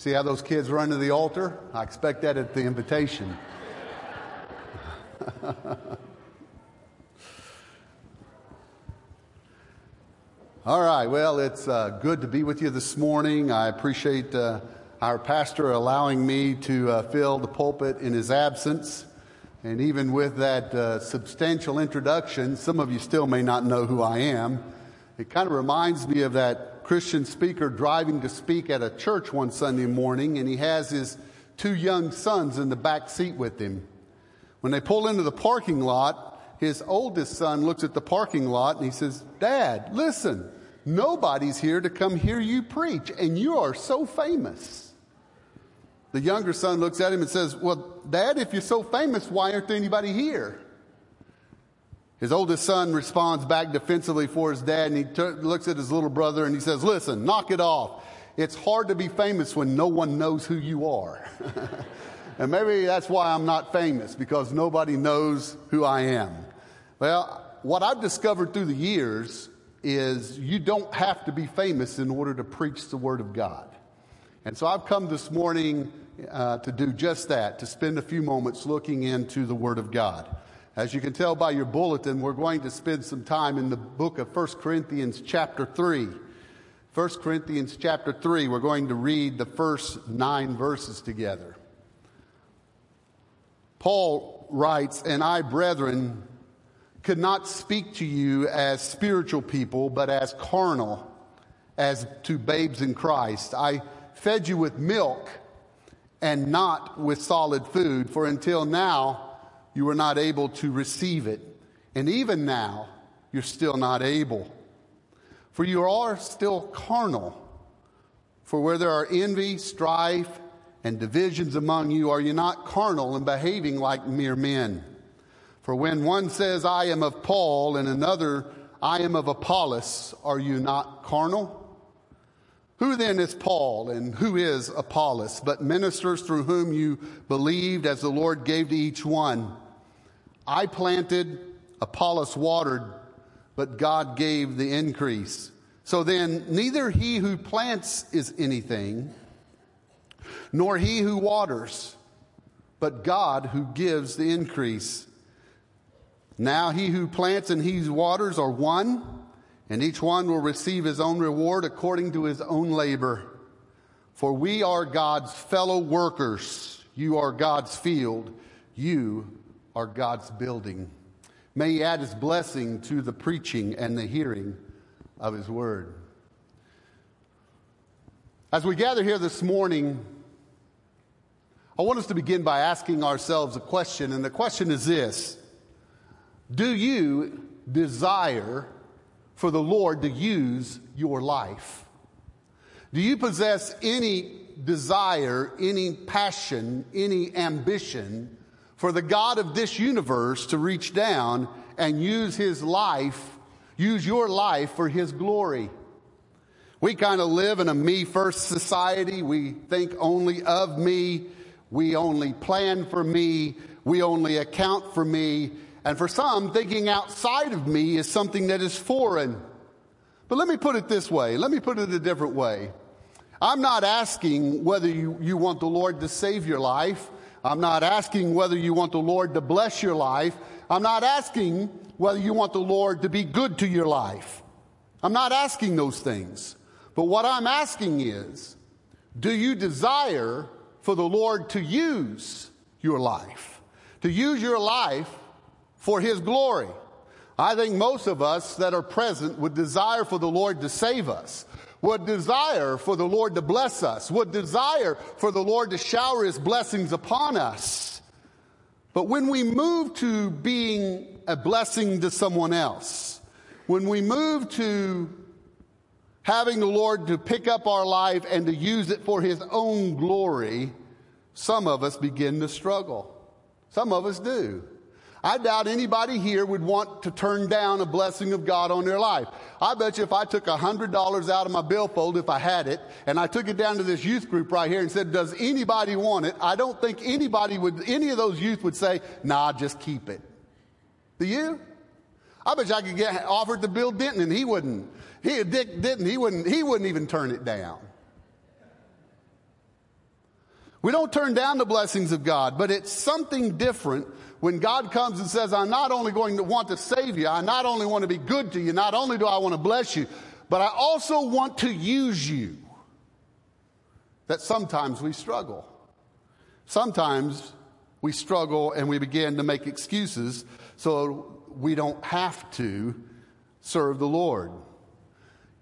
See how those kids run to the altar? I expect that at the invitation. All right, well, it's uh, good to be with you this morning. I appreciate uh, our pastor allowing me to uh, fill the pulpit in his absence. And even with that uh, substantial introduction, some of you still may not know who I am. It kind of reminds me of that Christian speaker driving to speak at a church one Sunday morning, and he has his two young sons in the back seat with him. When they pull into the parking lot, his oldest son looks at the parking lot and he says, Dad, listen, nobody's here to come hear you preach, and you are so famous. The younger son looks at him and says, Well, Dad, if you're so famous, why aren't there anybody here? His oldest son responds back defensively for his dad, and he t- looks at his little brother and he says, Listen, knock it off. It's hard to be famous when no one knows who you are. and maybe that's why I'm not famous, because nobody knows who I am. Well, what I've discovered through the years is you don't have to be famous in order to preach the Word of God. And so I've come this morning uh, to do just that, to spend a few moments looking into the Word of God. As you can tell by your bulletin, we're going to spend some time in the book of 1 Corinthians, chapter 3. 1 Corinthians, chapter 3, we're going to read the first nine verses together. Paul writes, And I, brethren, could not speak to you as spiritual people, but as carnal, as to babes in Christ. I fed you with milk and not with solid food, for until now you were not able to receive it. And even now you're still not able. For you are still carnal. For where there are envy, strife, and divisions among you, are you not carnal and behaving like mere men? For when one says, I am of Paul, and another, I am of Apollos, are you not carnal? Who then is Paul and who is Apollos, but ministers through whom you believed as the Lord gave to each one? I planted, Apollos watered, but God gave the increase. So then, neither he who plants is anything, nor he who waters, but God who gives the increase. Now he who plants and he who waters are one and each one will receive his own reward according to his own labor. For we are God's fellow workers. You are God's field. You are God's building. May he add his blessing to the preaching and the hearing of his word. As we gather here this morning, I want us to begin by asking ourselves a question, and the question is this Do you desire for the Lord to use your life? Do you possess any desire, any passion, any ambition for the God of this universe to reach down and use his life, use your life for his glory? We kind of live in a me first society. We think only of me. We only plan for me. We only account for me. And for some, thinking outside of me is something that is foreign. But let me put it this way. Let me put it a different way. I'm not asking whether you, you want the Lord to save your life. I'm not asking whether you want the Lord to bless your life. I'm not asking whether you want the Lord to be good to your life. I'm not asking those things. But what I'm asking is, do you desire for the Lord to use your life? To use your life for His glory. I think most of us that are present would desire for the Lord to save us, would desire for the Lord to bless us, would desire for the Lord to shower His blessings upon us. But when we move to being a blessing to someone else, when we move to having the Lord to pick up our life and to use it for His own glory, some of us begin to struggle. Some of us do. I doubt anybody here would want to turn down a blessing of God on their life. I bet you if I took $100 out of my billfold, if I had it, and I took it down to this youth group right here and said, does anybody want it? I don't think anybody would, any of those youth would say, nah, just keep it. Do you? I bet you I could get offered to Bill Denton and he wouldn't. He, Dick Denton, he wouldn't, he wouldn't even turn it down. We don't turn down the blessings of God, but it's something different when God comes and says, I'm not only going to want to save you, I not only want to be good to you, not only do I want to bless you, but I also want to use you. That sometimes we struggle. Sometimes we struggle and we begin to make excuses so we don't have to serve the Lord.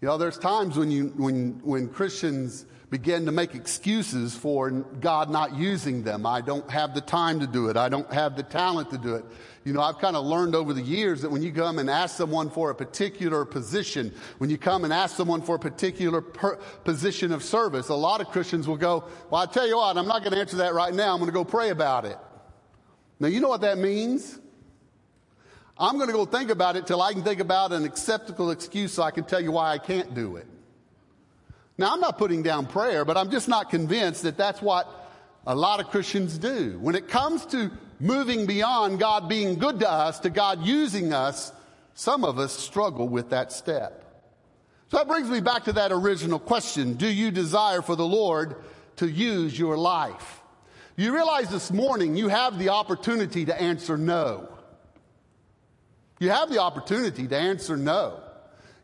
You know, there's times when you, when, when Christians begin to make excuses for God not using them. I don't have the time to do it. I don't have the talent to do it. You know, I've kind of learned over the years that when you come and ask someone for a particular position, when you come and ask someone for a particular per- position of service, a lot of Christians will go, Well, I tell you what, I'm not going to answer that right now. I'm going to go pray about it. Now, you know what that means? I'm going to go think about it till I can think about an acceptable excuse so I can tell you why I can't do it. Now, I'm not putting down prayer, but I'm just not convinced that that's what a lot of Christians do. When it comes to moving beyond God being good to us to God using us, some of us struggle with that step. So that brings me back to that original question. Do you desire for the Lord to use your life? You realize this morning you have the opportunity to answer no. You have the opportunity to answer no.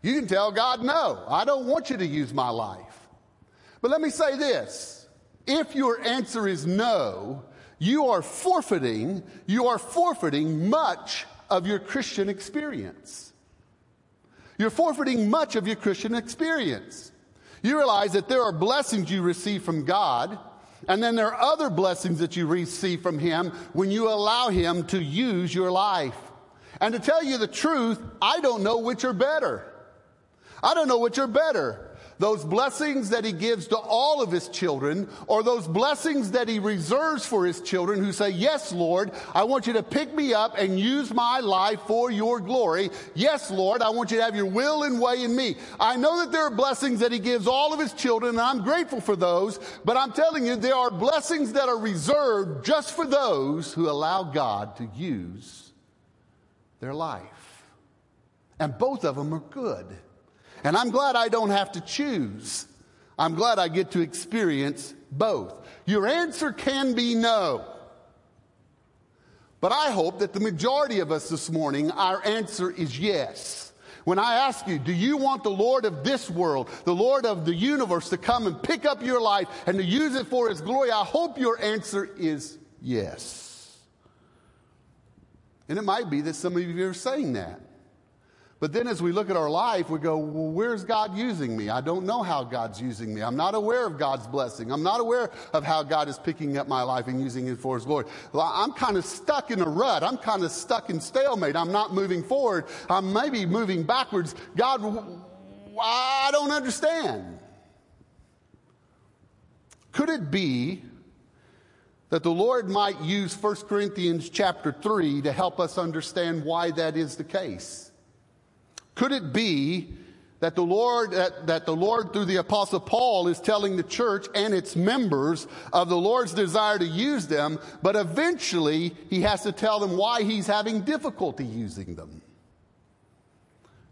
You can tell God, no, I don't want you to use my life. But let me say this. If your answer is no, you are forfeiting, you are forfeiting much of your Christian experience. You're forfeiting much of your Christian experience. You realize that there are blessings you receive from God, and then there are other blessings that you receive from Him when you allow Him to use your life. And to tell you the truth, I don't know which are better. I don't know which are better. Those blessings that he gives to all of his children, or those blessings that he reserves for his children who say, Yes, Lord, I want you to pick me up and use my life for your glory. Yes, Lord, I want you to have your will and way in me. I know that there are blessings that he gives all of his children, and I'm grateful for those, but I'm telling you, there are blessings that are reserved just for those who allow God to use their life. And both of them are good. And I'm glad I don't have to choose. I'm glad I get to experience both. Your answer can be no. But I hope that the majority of us this morning, our answer is yes. When I ask you, do you want the Lord of this world, the Lord of the universe to come and pick up your life and to use it for His glory? I hope your answer is yes. And it might be that some of you are saying that. But then as we look at our life, we go, well, where's God using me? I don't know how God's using me. I'm not aware of God's blessing. I'm not aware of how God is picking up my life and using it for His glory. Well, I'm kind of stuck in a rut. I'm kind of stuck in stalemate. I'm not moving forward. I'm maybe moving backwards. God, I don't understand. Could it be that the Lord might use 1 Corinthians chapter 3 to help us understand why that is the case? Could it be that the Lord, that, that, the Lord through the apostle Paul is telling the church and its members of the Lord's desire to use them, but eventually he has to tell them why he's having difficulty using them?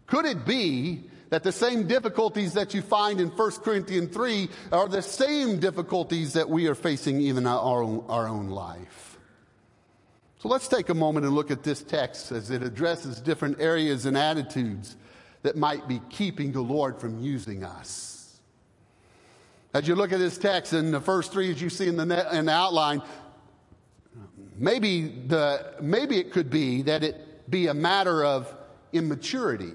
Could it be that the same difficulties that you find in 1 Corinthians 3 are the same difficulties that we are facing even in our own, our own life? So let's take a moment and look at this text as it addresses different areas and attitudes that might be keeping the Lord from using us. As you look at this text in the first three, as you see in the, in the outline, maybe, the, maybe it could be that it be a matter of immaturity.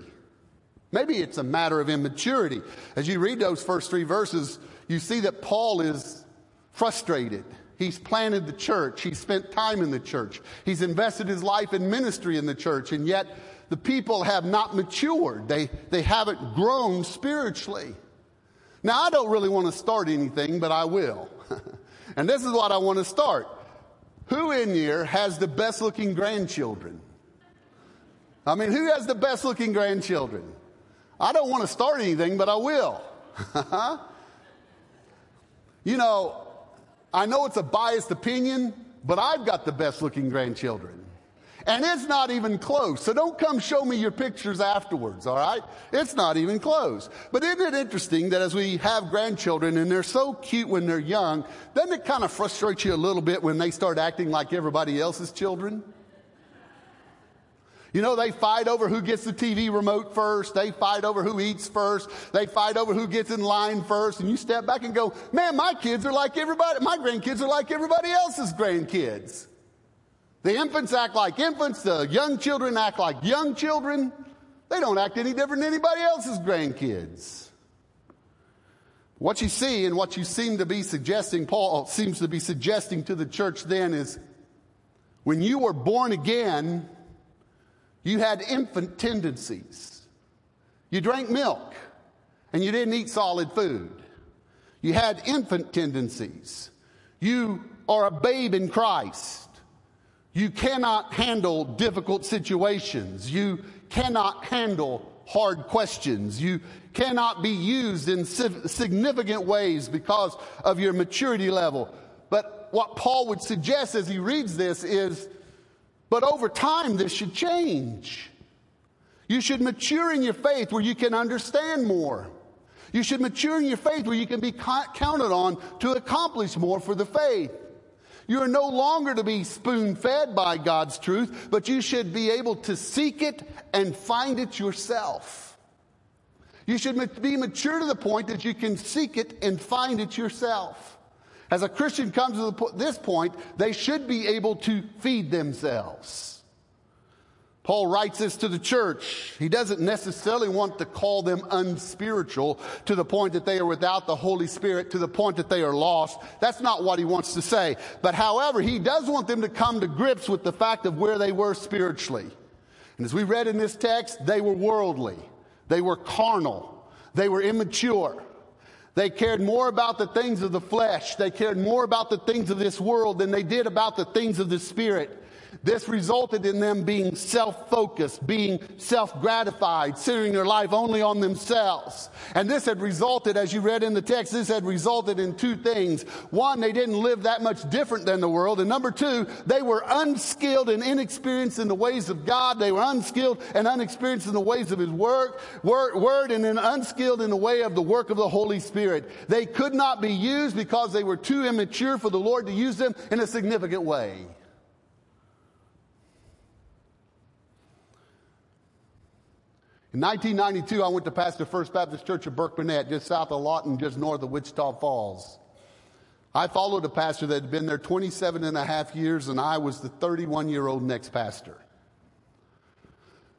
Maybe it's a matter of immaturity. As you read those first three verses, you see that Paul is frustrated. He's planted the church. He's spent time in the church. He's invested his life in ministry in the church. And yet the people have not matured. They, they haven't grown spiritually. Now, I don't really want to start anything, but I will. and this is what I want to start. Who in here has the best looking grandchildren? I mean, who has the best looking grandchildren? I don't want to start anything, but I will. you know, I know it's a biased opinion, but I've got the best looking grandchildren. And it's not even close. So don't come show me your pictures afterwards, all right? It's not even close. But isn't it interesting that as we have grandchildren and they're so cute when they're young, doesn't it kind of frustrate you a little bit when they start acting like everybody else's children? You know, they fight over who gets the TV remote first. They fight over who eats first. They fight over who gets in line first. And you step back and go, man, my kids are like everybody, my grandkids are like everybody else's grandkids. The infants act like infants, the young children act like young children. They don't act any different than anybody else's grandkids. What you see and what you seem to be suggesting, Paul seems to be suggesting to the church then is when you were born again, you had infant tendencies. You drank milk and you didn't eat solid food. You had infant tendencies. You are a babe in Christ. You cannot handle difficult situations. You cannot handle hard questions. You cannot be used in significant ways because of your maturity level. But what Paul would suggest as he reads this is, but over time this should change. You should mature in your faith where you can understand more. You should mature in your faith where you can be counted on to accomplish more for the faith. You are no longer to be spoon fed by God's truth, but you should be able to seek it and find it yourself. You should be mature to the point that you can seek it and find it yourself. As a Christian comes to this point, they should be able to feed themselves. Paul writes this to the church. He doesn't necessarily want to call them unspiritual to the point that they are without the Holy Spirit, to the point that they are lost. That's not what he wants to say. But however, he does want them to come to grips with the fact of where they were spiritually. And as we read in this text, they were worldly. They were carnal. They were immature. They cared more about the things of the flesh. They cared more about the things of this world than they did about the things of the spirit. This resulted in them being self-focused, being self-gratified, centering their life only on themselves. And this had resulted, as you read in the text, this had resulted in two things. One, they didn't live that much different than the world. And number two, they were unskilled and inexperienced in the ways of God. They were unskilled and unexperienced in the ways of His work, word, word and then unskilled in the way of the work of the Holy Spirit. They could not be used because they were too immature for the Lord to use them in a significant way. In 1992, I went to pastor First Baptist Church of Burkburnett, just south of Lawton, just north of Wichita Falls. I followed a pastor that had been there 27 and a half years, and I was the 31 year old next pastor.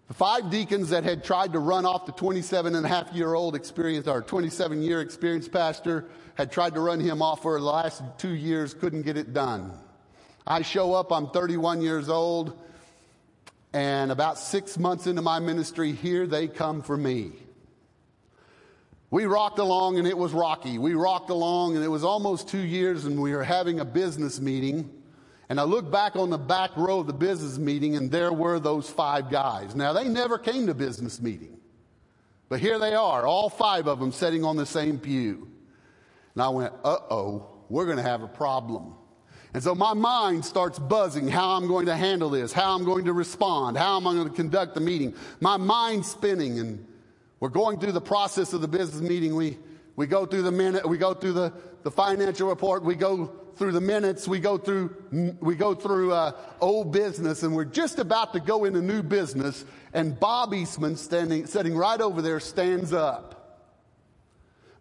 The five deacons that had tried to run off the 27 and a half year old experience, or 27 year experienced pastor, had tried to run him off for the last two years, couldn't get it done. I show up, I'm 31 years old. And about six months into my ministry, here they come for me. We rocked along and it was rocky. We rocked along and it was almost two years and we were having a business meeting. And I look back on the back row of the business meeting and there were those five guys. Now they never came to business meeting. But here they are, all five of them sitting on the same pew. And I went, uh oh, we're going to have a problem. And so my mind starts buzzing how I'm going to handle this, how I'm going to respond, how am I going to conduct the meeting. My mind's spinning and we're going through the process of the business meeting. We, we go through the minute, we go through the, the financial report, we go through the minutes, we go through, we go through uh, old business and we're just about to go into new business and Bob Eastman standing, sitting right over there stands up.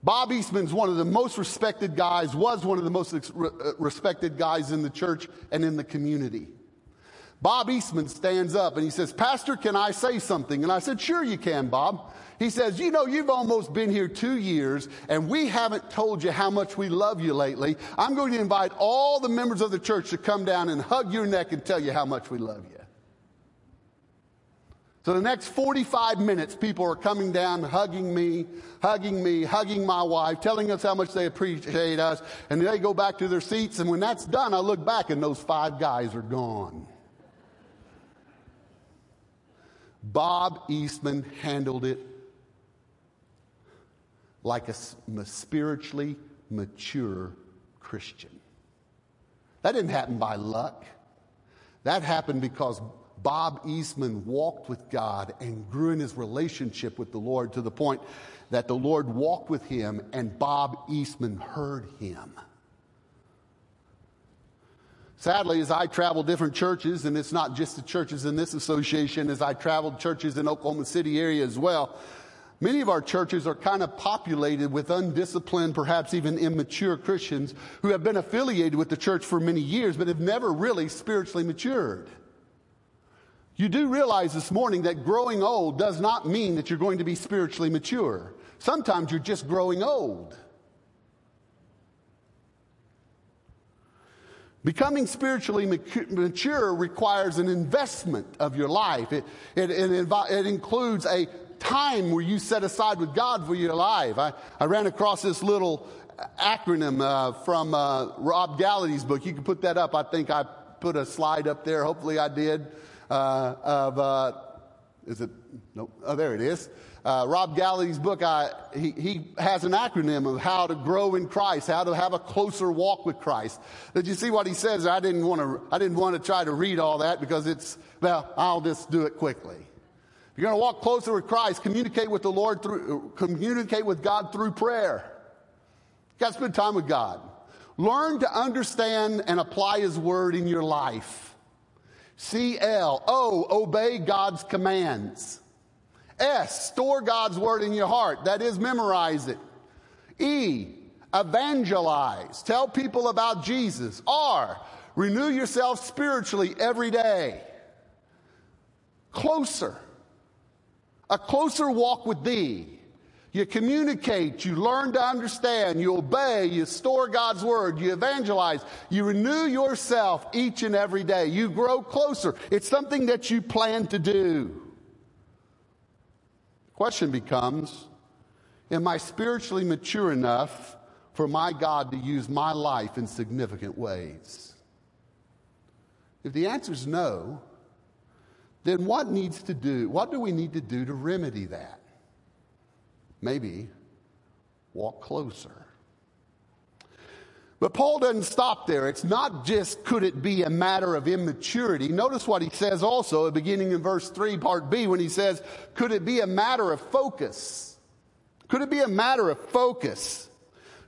Bob Eastman's one of the most respected guys, was one of the most uh, respected guys in the church and in the community. Bob Eastman stands up and he says, Pastor, can I say something? And I said, Sure, you can, Bob. He says, You know, you've almost been here two years and we haven't told you how much we love you lately. I'm going to invite all the members of the church to come down and hug your neck and tell you how much we love you. So the next 45 minutes, people are coming down, hugging me, hugging me, hugging my wife, telling us how much they appreciate us. And they go back to their seats. And when that's done, I look back and those five guys are gone. Bob Eastman handled it like a spiritually mature Christian. That didn't happen by luck. That happened because Bob Eastman walked with God and grew in his relationship with the Lord to the point that the Lord walked with him and Bob Eastman heard him. Sadly, as I travel different churches, and it's not just the churches in this association, as I traveled churches in Oklahoma City area as well, many of our churches are kind of populated with undisciplined, perhaps even immature Christians who have been affiliated with the church for many years, but have never really spiritually matured. You do realize this morning that growing old does not mean that you're going to be spiritually mature. Sometimes you're just growing old. Becoming spiritually mature requires an investment of your life. It, it, it, it, includes a time where you set aside with God for your life. I, I ran across this little acronym uh, from uh, Rob Gallaty's book. You can put that up. I think I put a slide up there. Hopefully I did. Uh, of, uh, is it? No. Oh, there it is. Uh, Rob Gallaty's book, I, he, he has an acronym of how to grow in Christ, how to have a closer walk with Christ. Did you see what he says? I didn't want to, I didn't want to try to read all that because it's, well, I'll just do it quickly. If you're going to walk closer with Christ, communicate with the Lord through, communicate with God through prayer. You got to spend time with God. Learn to understand and apply His Word in your life. C L O, obey God's commands. S, store God's word in your heart. That is, memorize it. E, evangelize. Tell people about Jesus. R, renew yourself spiritually every day. Closer. A closer walk with thee. You communicate, you learn to understand, you obey, you store God's word, you evangelize, you renew yourself each and every day. You grow closer. It's something that you plan to do. The Question becomes Am I spiritually mature enough for my God to use my life in significant ways? If the answer is no, then what needs to do? What do we need to do to remedy that? Maybe walk closer. But Paul doesn't stop there. It's not just could it be a matter of immaturity. Notice what he says also, beginning in verse 3, part B, when he says, could it be a matter of focus? Could it be a matter of focus?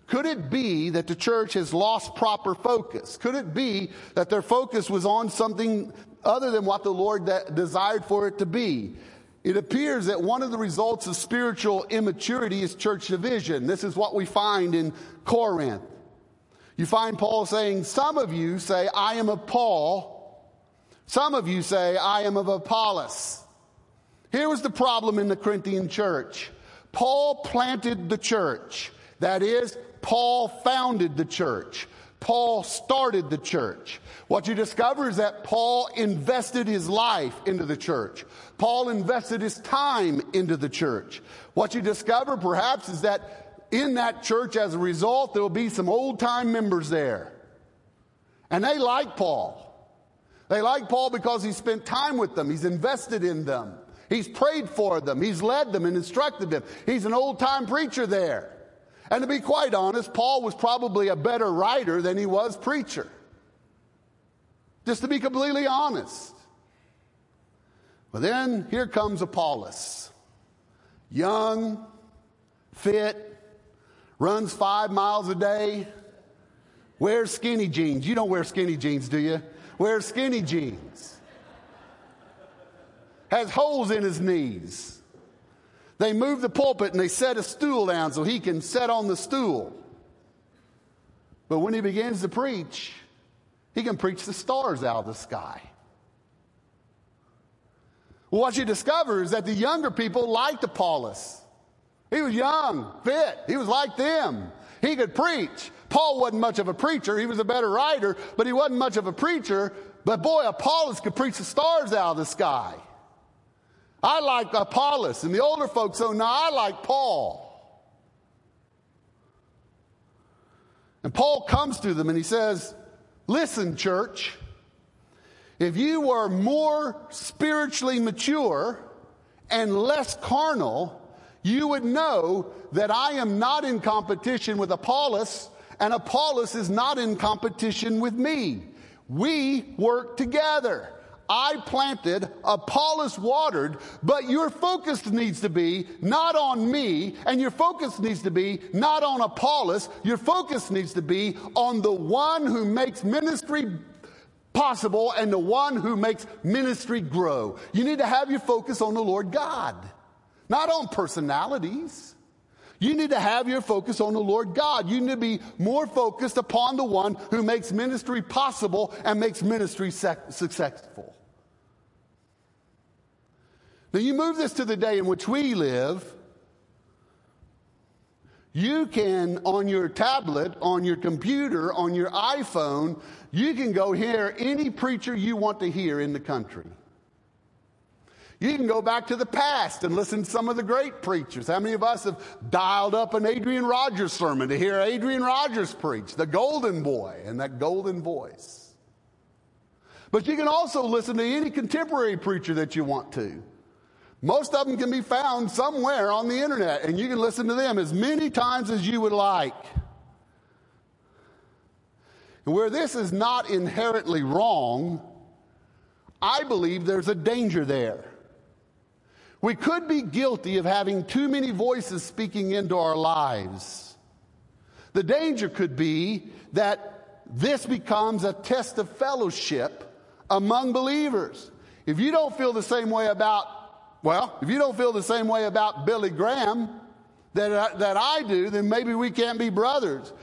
Could it be that the church has lost proper focus? Could it be that their focus was on something other than what the Lord desired for it to be? It appears that one of the results of spiritual immaturity is church division. This is what we find in Corinth. You find Paul saying, Some of you say, I am of Paul. Some of you say, I am of Apollos. Here was the problem in the Corinthian church Paul planted the church. That is, Paul founded the church. Paul started the church. What you discover is that Paul invested his life into the church. Paul invested his time into the church. What you discover perhaps is that in that church as a result, there will be some old time members there. And they like Paul. They like Paul because he spent time with them, he's invested in them, he's prayed for them, he's led them and instructed them. He's an old time preacher there. And to be quite honest, Paul was probably a better writer than he was preacher. Just to be completely honest. But then here comes Apollos. Young, fit, runs five miles a day, wears skinny jeans. You don't wear skinny jeans, do you? Wears skinny jeans. Has holes in his knees. They move the pulpit and they set a stool down so he can sit on the stool. But when he begins to preach, he can preach the stars out of the sky. What you discover is that the younger people liked Apollos. He was young, fit. He was like them. He could preach. Paul wasn't much of a preacher. He was a better writer, but he wasn't much of a preacher. But boy, Apollos could preach the stars out of the sky. I like Apollos, and the older folks so now I like Paul. And Paul comes to them and he says, Listen, church, if you were more spiritually mature and less carnal, you would know that I am not in competition with Apollos, and Apollos is not in competition with me. We work together. I planted, Apollos watered, but your focus needs to be not on me, and your focus needs to be not on Apollos. Your focus needs to be on the one who makes ministry possible and the one who makes ministry grow. You need to have your focus on the Lord God, not on personalities. You need to have your focus on the Lord God. You need to be more focused upon the one who makes ministry possible and makes ministry successful. Now, you move this to the day in which we live. You can, on your tablet, on your computer, on your iPhone, you can go hear any preacher you want to hear in the country. You can go back to the past and listen to some of the great preachers. How many of us have dialed up an Adrian Rogers sermon to hear Adrian Rogers preach, the golden boy and that golden voice? But you can also listen to any contemporary preacher that you want to. Most of them can be found somewhere on the internet, and you can listen to them as many times as you would like. And where this is not inherently wrong, I believe there's a danger there. We could be guilty of having too many voices speaking into our lives. The danger could be that this becomes a test of fellowship among believers. If you don't feel the same way about, well, if you don't feel the same way about Billy Graham that, that I do, then maybe we can't be brothers.